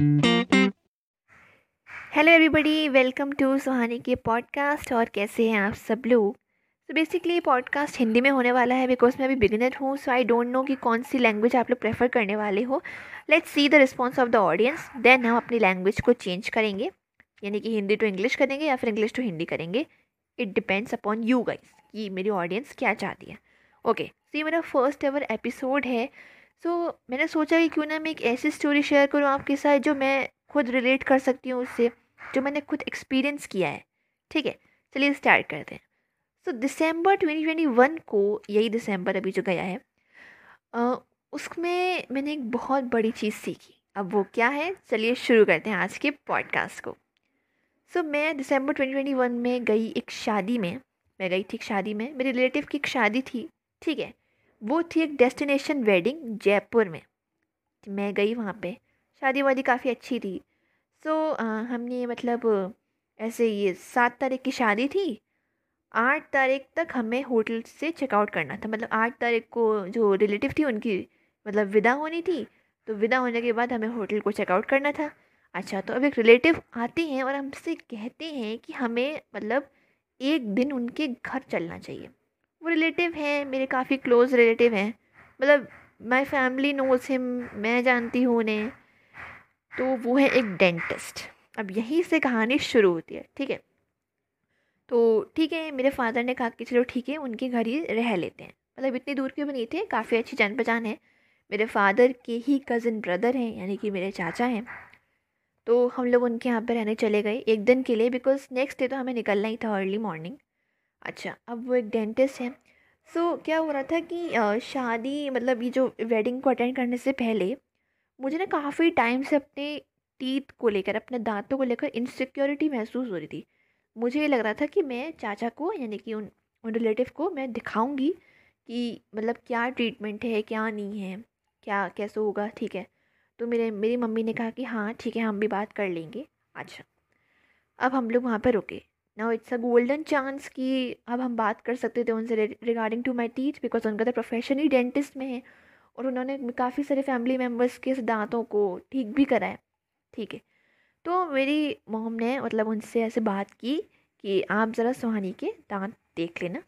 Hello everybody welcome to Suhani के podcast और कैसे हैं आप सब लोग? तो बेसिकली पॉडकास्ट हिंदी में होने वाला है बिकॉज़ मैं अभी बिगिनर हूँ सो आई डोंट नो कि कौन सी लैंग्वेज आप लोग प्रेफर करने वाले हो. Let's see the response of the audience then हम अपनी लैंग्वेज को चेंज करेंगे. यानी कि हिंदी टू इंग्लिश करेंगे या फिर इंग्लिश टू हिंदी करेंगे. It depends upon you guys कि मेरी ऑडियंस क्या चाहती है. ओके सो ये मेरा फ़र्स्ट एवर एपिसोड है. सो so, मैंने सोचा कि क्यों ना मैं एक ऐसी स्टोरी शेयर करूँ आपके साथ जो मैं खुद रिलेट कर सकती हूँ उससे जो मैंने खुद एक्सपीरियंस किया है। ठीक है? चलिए स्टार्ट करते हैं। सो दिसंबर 2021 को यही दिसंबर अभी जो गया है उसमें मैंने एक बहुत बड़ी चीज़ सीखी। अब वो क्या है? चलिए शुरू करते हैं आज के पॉडकास्ट को। सो so, मैं दिसंबर 2021 में गई एक शादी में मैं गई थी एक शादी में मेरे रिलेटिव की एक शादी थी। ठीक है? वो थी एक डेस्टिनेशन वेडिंग जयपुर में। मैं गई वहाँ पे। शादी वादी काफ़ी अच्छी थी। सो so, हमने मतलब ऐसे ये सात तारीख की शादी थी। आठ तारीख तक हमें होटल से चेकआउट करना था। मतलब आठ तारीख को जो रिलेटिव थी उनकी मतलब विदा होनी थी। तो विदा होने के बाद हमें होटल को चेकआउट करना था। अच्छा तो अब एक रिलेटिव आते हैं और हमसे कहते हैं कि हमें मतलब एक दिन उनके घर चलना चाहिए। रिलेटिव हैं, मेरे काफ़ी क्लोज़ रिलेटिव हैं। मतलब माई फैमिली नोज़ हिम मैं जानती हूँ उन्हें। तो वो है एक डेंटिस्ट अब यहीं से कहानी शुरू होती है, ठीक है? तो ठीक है, मेरे फादर ने कहा कि चलो ठीक है, उनके घर ही रह लेते हैं। मतलब इतनी दूर के भी नहीं थे, काफ़ी अच्छी जान पहचान है। मेरे फादर के ही कज़न ब्रदर हैं, यानी कि मेरे चाचा हैं। तो हम लोग उनके यहाँ पर रहने चले गए एक दिन के लिए बिकॉज़ नेक्स्ट डे तो हमें निकलना ही था अर्ली मॉर्निंग अच्छा अब वो एक डेंटिस्ट हैं। सो so, क्या हो रहा था कि शादी मतलब ये जो वेडिंग को अटेंड करने से पहले मुझे ना काफ़ी टाइम से अपने टीथ को लेकर अपने दांतों को लेकर इनसिक्योरिटी महसूस हो रही थी। मुझे ये लग रहा था कि मैं चाचा को यानी कि उन उन रिलेटिव को मैं दिखाऊँगी कि मतलब क्या ट्रीटमेंट है क्या नहीं है क्या कैसे होगा ठीक है। तो मेरे मेरी मम्मी ने कहा कि हाँ ठीक है हम भी बात कर लेंगे। अच्छा अब हम लोग वहाँ पर रुके। Now it's a golden chance कि अब हम बात कर सकते थे उनसे regarding to my teeth because उनका तो प्रोफेशन ही डेंटिस्ट में है, और उन्होंने काफ़ी सारे फैमिली मेंबर्स के दांतों को ठीक भी कराया ठीक है। तो मेरी मोम ने मतलब उनसे ऐसे बात की कि आप ज़रा सुहानी के दांत देख लेना।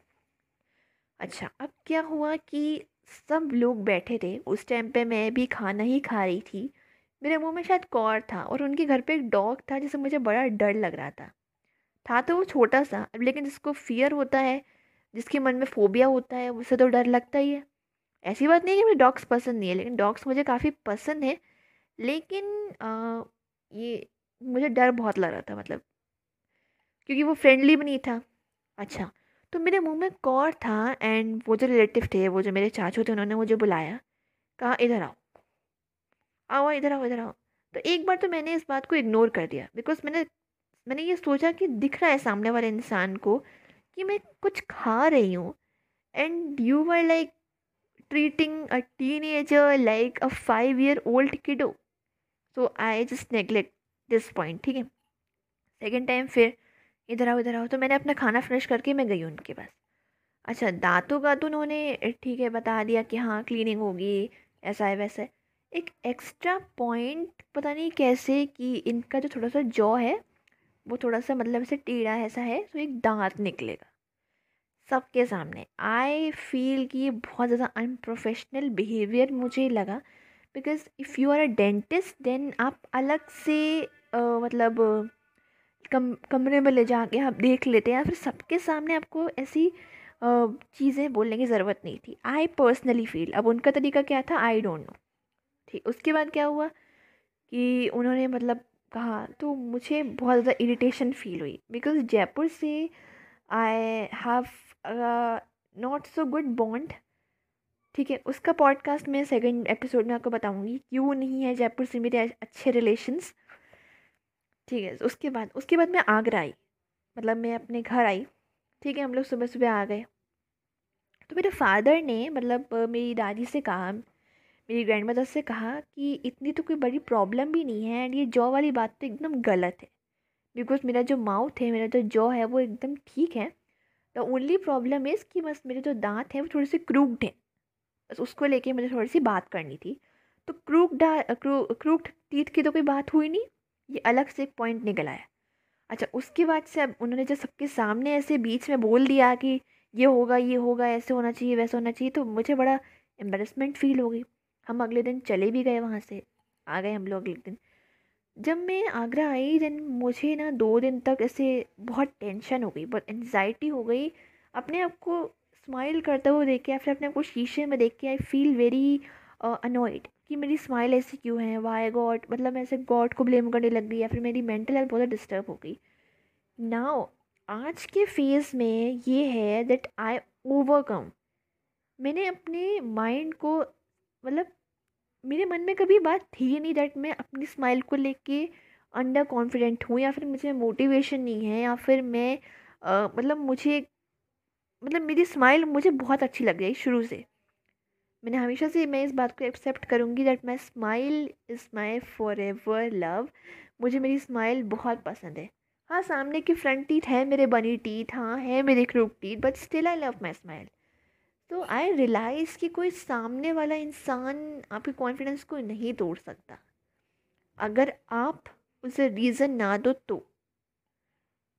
अच्छा अब क्या हुआ कि सब लोग बैठे थे, उस टाइम पे मैं भी खाना ही खा रही थी। मेरे मुँह में शायद कौर था, और उनके घर पे एक डॉग था जिसे मुझे बड़ा डर लग रहा था। था तो वो छोटा सा अब लेकिन जिसको फियर होता है जिसके मन में फोबिया होता है उससे तो डर लगता ही है। ऐसी बात नहीं है कि मुझे डॉग्स पसंद नहीं है लेकिन डॉग्स मुझे काफ़ी पसंद है लेकिन आ, ये मुझे डर बहुत लग रहा था मतलब। क्योंकि वो फ्रेंडली भी नहीं था। अच्छा तो मेरे मुँह में कौर था एंड वो जो रिलेटिव थे वो जो मेरे चाचू थे उन्होंने मुझे बुलाया कहा इधर आओ। आओ इधर आओ इधर आओ। तो एक बार तो मैंने इस बात को इग्नोर कर दिया बिकॉज़ मैंने मैंने ये सोचा कि दिख रहा है सामने वाले इंसान को कि मैं कुछ खा रही हूँ। And you were like treating treating a teenager like a five year old kiddo. So, i just neglect this point, ठीक है? सेकेंड टाइम फिर इधर आओ इधर आओ। तो मैंने अपना खाना फिनिश करके मैं गई उनके पास। अच्छा दांतों का तो उन्होंने, ठीक है, बता दिया कि हाँ क्लीनिंग होगी, ऐसा है, वैसा है। एक एक्स्ट्रा पॉइंट पता नहीं कैसे कि इनका जो थोड़ा सा जॉ है वो थोड़ा सा मतलब ऐसे टेढ़ा ऐसा है तो एक दांत निकलेगा। सबके सामने। आई फील कि ये बहुत ज़्यादा अनप्रोफेशनल बिहेवियर मुझे लगा because if you are a dentist then आप अलग से uh, मतलब कम कमरे में ले जाके आप देख लेते हैं या फिर सबके सामने आपको ऐसी चीज़ें बोलने की ज़रूरत नहीं थी। आई पर्सनली फील अब उनका तरीका क्या था? आई डोंट नो ठीक उसके बाद क्या हुआ कि उन्होंने मतलब कहा तो मुझे बहुत ज़्यादा इरिटेशन फील हुई। बिकॉज़ जयपुर से I have not so good bond ठीक है? उसका पॉडकास्ट मैं सेकंड एपिसोड में आपको बताऊँगी, क्यों नहीं है जयपुर से मेरे अच्छे रिलेशंस ठीक है? उसके बाद उसके बाद मैं आगरा आई मतलब मैं अपने घर आई, ठीक है? हम लोग सुबह सुबह आ गए। तो मेरे फादर ने मतलब मेरी दादी से कहा मेरी ग्रैंड मदर से कहा कि इतनी तो कोई बड़ी प्रॉब्लम भी नहीं है एंड ये जॉ वाली बात तो एकदम गलत है। बिकॉज़ मेरा जो माउथ है, मेरा जो जॉ है, वो एकदम ठीक है। द ओनली प्रॉब्लम इज़ कि बस मेरे जो दांत हैं, वो थोड़े से क्रूक्ड हैं। बस उसको लेके मुझे थोड़ी सी बात करनी थी। तो क्रूक डा क्रू क्रूक टीथ की तो कोई बात हुई नहीं। ये अलग से एक पॉइंट निकल आया अच्छा उसके बाद से अब उन्होंने जब सबके सामने ऐसे बीच में बोल दिया कि ये होगा ये होगा, ऐसे होना चाहिए, वैसे होना चाहिए तो मुझे बड़ा एम्बेरसमेंट फील हो गई। हम अगले दिन चले भी गए वहाँ से। आ गए हम लोग अगले दिन। जब मैं आगरा आई देन मुझे ना दो दिन तक ऐसे बहुत टेंशन हो गई, बहुत एनजाइटी हो गई। अपने आप को स्माइल करते हुए देख के या फिर अपने आप को शीशे में देख के आई फील वेरी अनॉयड कि मेरी स्माइल ऐसी क्यों है? वाई गॉड मतलब मैं ऐसे गॉड को ब्लेम करने लग गई या फिर मेरी मेंटल हेल्थ बहुत डिस्टर्ब हो गई। नाउ आज के फ़ेज़ में ये है दैट आई ओवरकम मैंने अपने माइंड को मतलब मेरे मन में कभी बात थी ही नहीं दैट मैं अपनी स्माइल को लेके अंडर कॉन्फिडेंट हूँ या फिर मुझे मोटिवेशन नहीं है या फिर मैं आ, मतलब मुझे मतलब मेरी स्माइल मुझे बहुत अच्छी लग गई शुरू से। मैंने हमेशा से मैं इस बात को एक्सेप्ट करूँगी that my smile is my for ever love. मुझे मेरी स्माइल बहुत पसंद है। हाँ सामने की फ्रंट टीथ है मेरे बनी टीथ हाँ है मेरे crooked teeth but still I love my smile. तो आई रियलाइज़ कि कोई सामने वाला इंसान आपके कॉन्फिडेंस को नहीं तोड़ सकता। अगर आप उसे रीज़न ना दो तो।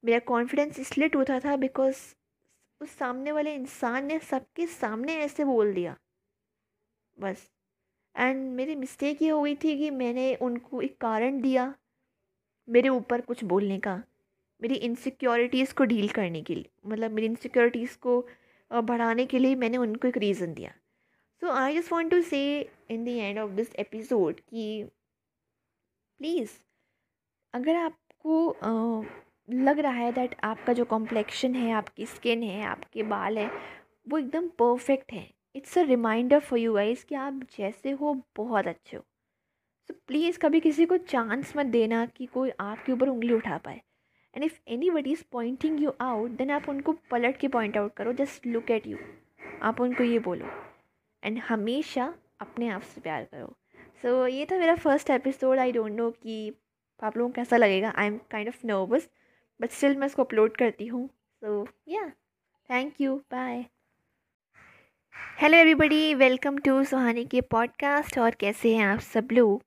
मेरा कॉन्फिडेंस इसलिए टूटा था बिकॉज़ उस सामने वाले इंसान ने सबके सामने ऐसे बोल दिया। बस। एंड मेरी मिस्टेक ये हो गई थी कि मैंने उनको एक कारण दिया मेरे ऊपर कुछ बोलने का, मेरी इनसिक्योरिटीज़ को डील करने के लिए। मतलब मेरी इनसिक्योरिटीज़ को बढ़ाने के लिए मैंने उनको एक रीज़न दिया। So I just want to say in the end of this episode कि प्लीज़ अगर आपको लग रहा है दैट आपका जो कॉम्प्लेक्शन है आपकी स्किन है आपके बाल है वो एकदम परफेक्ट है। It's a reminder for you guys कि आप जैसे हो बहुत अच्छे हो। सो so, प्लीज़ कभी किसी को चांस मत देना कि कोई आपके ऊपर उंगली उठा पाए। And if any body is pointing you out then आप उनको पलट के पॉइंट आउट करो जस्ट लुक एट यू आप उनको ये बोलो. एंड हमेशा अपने आप से प्यार करो. सो so, ये था मेरा first episode I don't know कि आप लोगों को कैसा लगेगा. I am kind of nervous but still मैं इसको अपलोड करती हूँ. So yeah thank you bye hello everybody welcome to Suhani के पॉडकास्ट और कैसे हैं आप सब लोग?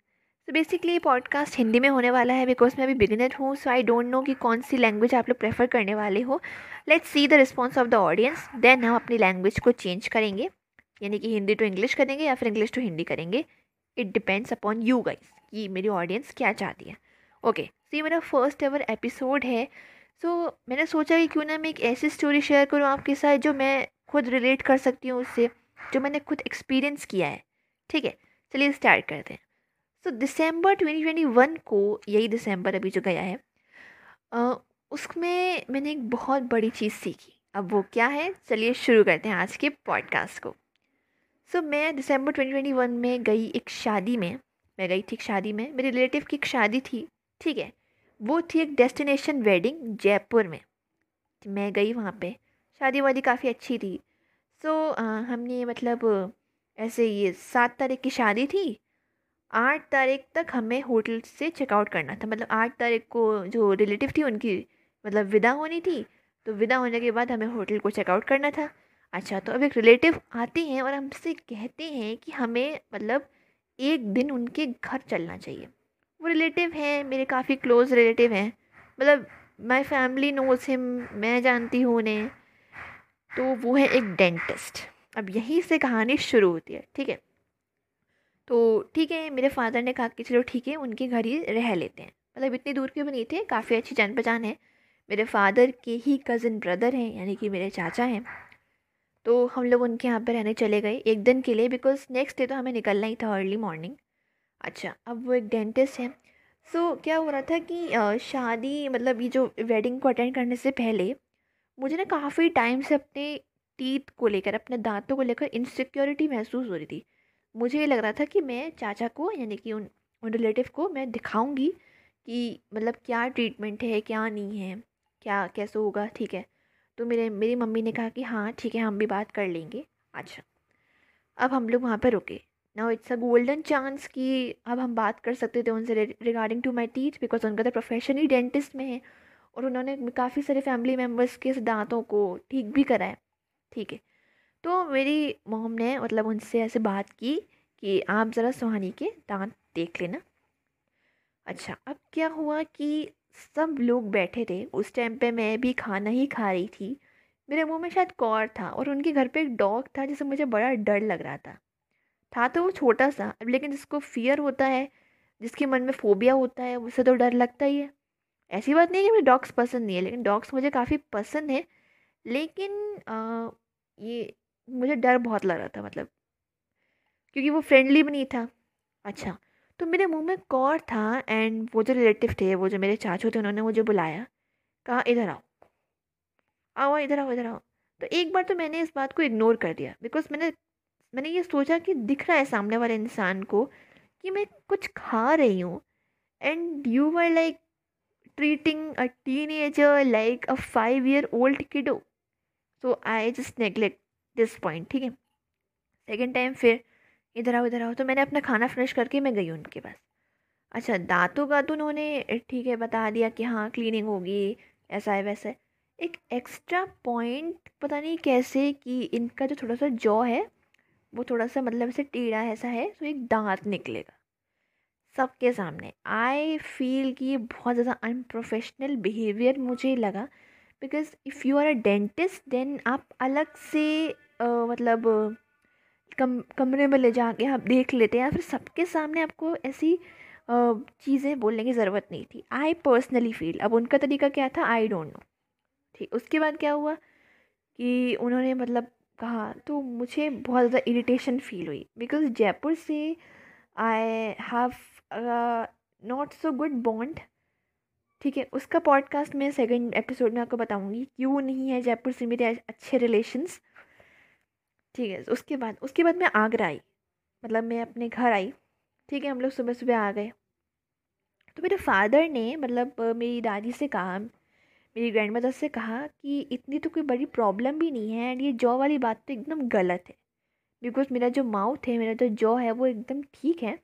तो बेसिकली ये पॉडकास्ट हिंदी में होने वाला है बिकॉज़ मैं अभी बिगिनर हूँ सो आई डोंट नो कि कौन सी लैंग्वेज आप लोग प्रेफर करने वाले हो। Let's see the response of the audience then हम अपनी लैंग्वेज को चेंज करेंगे यानी कि हिंदी टू इंग्लिश करेंगे या फिर इंग्लिश टू हिंदी करेंगे। It depends upon you guys कि मेरी ऑडियंस क्या चाहती है। ओके सो ये मेरा फ़र्स्ट एवर एपिसोड है। सो so, मैंने सोचा कि क्यों ना मैं एक ऐसी स्टोरी शेयर करूँ आपके साथ जो मैं खुद रिलेट कर सकती हूँ उससे जो मैंने खुद एक्सपीरियंस किया है। ठीक है चलिए स्टार्ट करते हैं। सो दिसंबर 2021 को यही दिसंबर अभी जो गया है उसमें मैंने एक बहुत बड़ी चीज़ सीखी। अब वो क्या है? चलिए शुरू करते हैं आज के पॉडकास्ट को। सो so, मैं दिसंबर 2021 में गई एक शादी में मैं गई थी एक शादी में मेरे रिलेटिव की एक शादी थी ठीक है? वो थी एक डेस्टिनेशन वेडिंग जयपुर में। मैं गई वहाँ पे शादी वादी काफ़ी अच्छी थी। सो so, हमने मतलब ऐसे ये सात तारीख की शादी थी आठ तारीख तक हमें होटल से चेकआउट करना था। मतलब आठ तारीख को जो रिलेटिव थी उनकी मतलब विदा होनी थी तो विदा होने के बाद हमें होटल को चेकआउट करना था। अच्छा तो अब एक रिलेटिव आते हैं और हमसे कहते हैं कि हमें मतलब एक दिन उनके घर चलना चाहिए। वो रिलेटिव हैं, मेरे काफ़ी क्लोज़ रिलेटिव हैं। मतलब माई फैमिली नोज़ हिम मैं जानती हूँ उन्हें। तो वो है एक डेंटिस्ट अब यहीं से कहानी शुरू होती है, ठीक है? तो ठीक है मेरे फादर ने कहा कि चलो ठीक है उनके घर ही रह लेते हैं। मतलब इतनी दूर के भी नहीं थे काफ़ी अच्छी जान पहचान है। मेरे फादर के ही कज़न ब्रदर हैं यानी कि मेरे चाचा हैं। तो हम लोग उनके यहाँ पर रहने चले गए एक दिन के लिए बिकॉज़ नेक्स्ट डे तो हमें निकलना ही था अर्ली मॉर्निंग अच्छा अब वो एक डेंटिस्ट हैं। सो so, क्या हो रहा था कि शादी मतलब ये जो वेडिंग को अटेंड करने से पहले मुझे ना काफ़ी टाइम से अपने टीथ को लेकर अपने दांतों को लेकर इनसिक्योरिटी महसूस हो रही थी। मुझे ये लग रहा था कि मैं चाचा को, यानी कि उन उन रिलेटिव को मैं दिखाऊँगी कि मतलब क्या ट्रीटमेंट है, क्या नहीं है, क्या, कैसे होगा, ठीक है। तो मेरे, मेरी मम्मी ने कहा कि हाँ ठीक है, हम भी बात कर लेंगे। अच्छा अब हम लोग वहाँ पर रुके। Now it's a golden chance कि अब हम बात कर सकते थे उनसे regarding to my teeth because उनका तो प्रोफेशन ही डेंटिस्ट में है, और उन्होंने काफ़ी सारे फैमिली मेंबर्स के दांतों को ठीक भी कराया ठीक है। तो मेरी मोम ने मतलब उनसे ऐसे बात की कि आप ज़रा सुहानी के दांत देख लेना। अच्छा अब क्या हुआ कि सब लोग बैठे थे। उस टाइम पे मैं भी खाना ही खा रही थी। मेरे मुँह में शायद कौर था और उनके घर पे एक डॉग था जिसे मुझे बड़ा डर लग रहा था। था तो वो छोटा सा अब लेकिन जिसको फियर होता है जिसके मन में फोबिया होता है उससे तो डर लगता ही है। ऐसी बात नहीं है कि मुझे डॉग्स पसंद नहीं है लेकिन डॉग्स मुझे काफ़ी पसंद है। लेकिन आ, ये मुझे डर बहुत लग रहा था मतलब। क्योंकि वो फ्रेंडली भी नहीं था। अच्छा तो मेरे मुँह में कौर था एंड वो जो रिलेटिव थे, वो जो मेरे चाचू थे, उन्होंने मुझे बुलाया, कहा, इधर आओ। आओ, इधर आओ इधर आओ। तो एक बार तो मैंने इस बात को इग्नोर कर दिया बिकॉज़ मैंने मैंने ये सोचा कि दिख रहा है सामने वाले इंसान को कि मैं कुछ खा रही हूँ and you are like treating a teenager like a five year old kiddo so I just neglect this point ठीक है? सेकेंड टाइम फिर इधर आओ इधर आओ। तो मैंने अपना खाना फिनिश करके मैं गई उनके पास। अच्छा दांतों का तो उन्होंने, ठीक है, बता दिया कि हाँ क्लीनिंग होगी, ऐसा है, वैसा है। एक एक्स्ट्रा पॉइंट पता नहीं कैसे कि इनका जो थोड़ा सा जॉ है, वो थोड़ा सा मतलब ऐसे टेढ़ा ऐसा है तो एक दांत निकलेगा। सबके सामने। आई फील कि ये बहुत ज़्यादा अनप्रोफेशनल बिहेवियर मुझे लगा। Because if you are a dentist then आप अलग से मतलब कम, कमरे में ले जाके आप देख लेते हैं या फिर सबके सामने आपको ऐसी चीज़ें बोलने की ज़रूरत नहीं थी। आई पर्सनली फील अब उनका तरीका क्या था? आई डोंट नो ठीक, उसके बाद क्या हुआ कि उन्होंने मतलब कहा तो मुझे बहुत ज़्यादा इरिटेशन फील हुई। बिकॉज़ जयपुर से I have not so good bond ठीक है, उसका पॉडकास्ट मैं सेकंड एपिसोड में आपको बताऊँगी, क्यों नहीं है जयपुर से मेरे अच्छे रिलेशंस ठीक है, उसके बाद उसके बाद मैं आगरा आई। मतलब मैं अपने घर आई, ठीक है, हम लोग सुबह सुबह आ गए। तो मेरे फादर ने मतलब मेरी दादी से कहा, मेरी ग्रैंड मदर से कहा कि इतनी तो कोई बड़ी प्रॉब्लम भी नहीं है एंड ये जॉ वाली बात तो एकदम गलत है। बिकॉज़ मेरा जो माउथ है, मेरा जो जॉ है, वो एकदम ठीक है।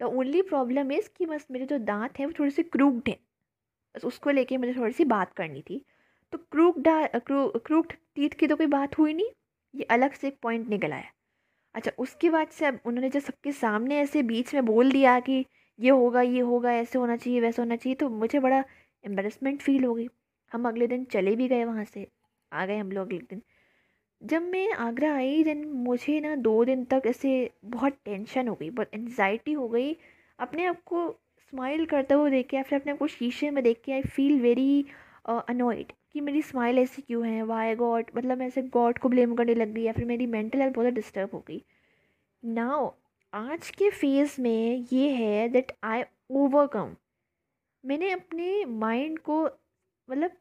द ओनली प्रॉब्लम इज़ कि बस मेरे जो दांत हैं, वो थोड़े से क्रूक्ड हैं। बस उसको लेके मुझे थोड़ी सी बात करनी थी। तो क्रूक डा क्रू क्रूक्ड टीथ की तो कोई बात हुई नहीं। ये अलग से एक पॉइंट निकल आया अच्छा उसके बाद से अब उन्होंने जब सबके सामने ऐसे बीच में बोल दिया कि ये होगा ये होगा, ऐसे होना चाहिए, वैसे होना चाहिए तो मुझे बड़ा एम्बेरसमेंट फील हो गई। हम अगले दिन चले भी गए वहाँ से, आ गए हम लोग अगले दिन। जब मैं आगरा आई देन मुझे ना दो दिन तक ऐसे बहुत टेंशन हो गई, बहुत एनजाइटी हो गई। अपने आप को स्माइल करते हुए देख के या फिर अपने आप को शीशे में देख के आई फील वेरी अनोइड कि मेरी स्माइल ऐसी क्यों है? वाई गॉड मतलब मैं ऐसे गॉड को ब्लेम करने लग गई या फिर मेरी मेंटल हेल्थ बहुत डिस्टर्ब हो गई। नाउ आज के फ़ेज़ में ये है दैट आई ओवरकम मैंने अपने माइंड को मतलब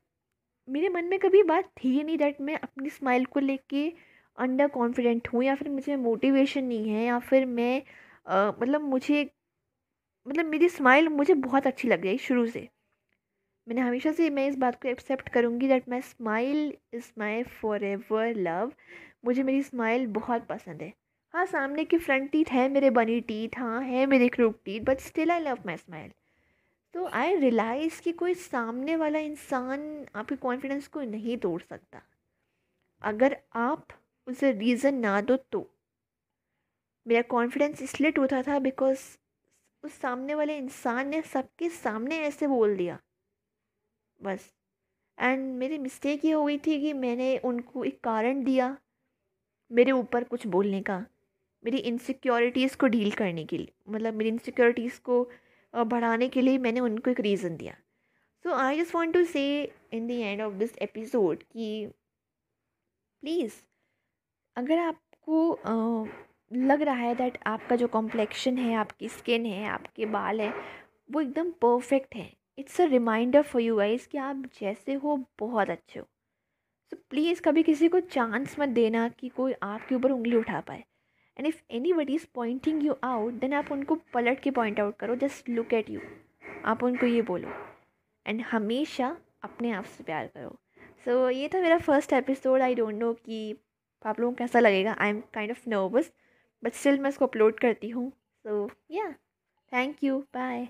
मेरे मन में कभी बात थी नहीं दैट मैं अपनी स्माइल को लेके अंडर कॉन्फिडेंट हूँ या फिर मुझे मोटिवेशन नहीं है या फिर मैं आ, मतलब मुझे मतलब मेरी स्माइल मुझे बहुत अच्छी लग गई शुरू से। मैंने हमेशा से मैं इस बात को एक्सेप्ट करूँगी that my smile is my for ever love मुझे मेरी स्माइल बहुत पसंद है। हाँ सामने की फ्रंट टीथ है मेरे बनी टीथ हाँ है मेरे crooked teeth but still I love my smile तो आई रियलाइज़ कि कोई सामने वाला इंसान आपके कॉन्फिडेंस को नहीं तोड़ सकता। अगर आप उसे रीज़न ना दो तो। मेरा कॉन्फिडेंस इसलिए टूटा था बिकॉज़ उस सामने वाले इंसान ने सबके सामने ऐसे बोल दिया। बस। एंड मेरी मिस्टेक ये हो गई थी कि मैंने उनको एक कारण दिया मेरे ऊपर कुछ बोलने का, मेरी इनसिक्योरिटीज़ को डील करने के लिए। मतलब मेरी इनसिक्योरिटीज़ को बढ़ाने के लिए मैंने उनको एक रीज़न दिया। So I just want to say in the end of this episode कि प्लीज़ अगर आपको लग रहा है दैट आपका जो कॉम्प्लेक्शन है, आपकी स्किन है, आपके बाल है, वो एकदम परफेक्ट है। It's a reminder for you guys कि आप जैसे हो बहुत अच्छे हो। सो so, प्लीज़ कभी किसी को चांस मत देना कि कोई आपके ऊपर उंगली उठा पाए। And if any body is pointing you out then आप उनको पलट के पॉइंट आउट करो। जस्ट लुक एट यू आप उनको ये बोलो। एंड हमेशा अपने आप से प्यार करो। सो so, ये था मेरा first episode I don't know कि आप लोगों को कैसा लगेगा। I am kind of nervous but still मैं इसको अपलोड करती हूँ। So yeah thank you bye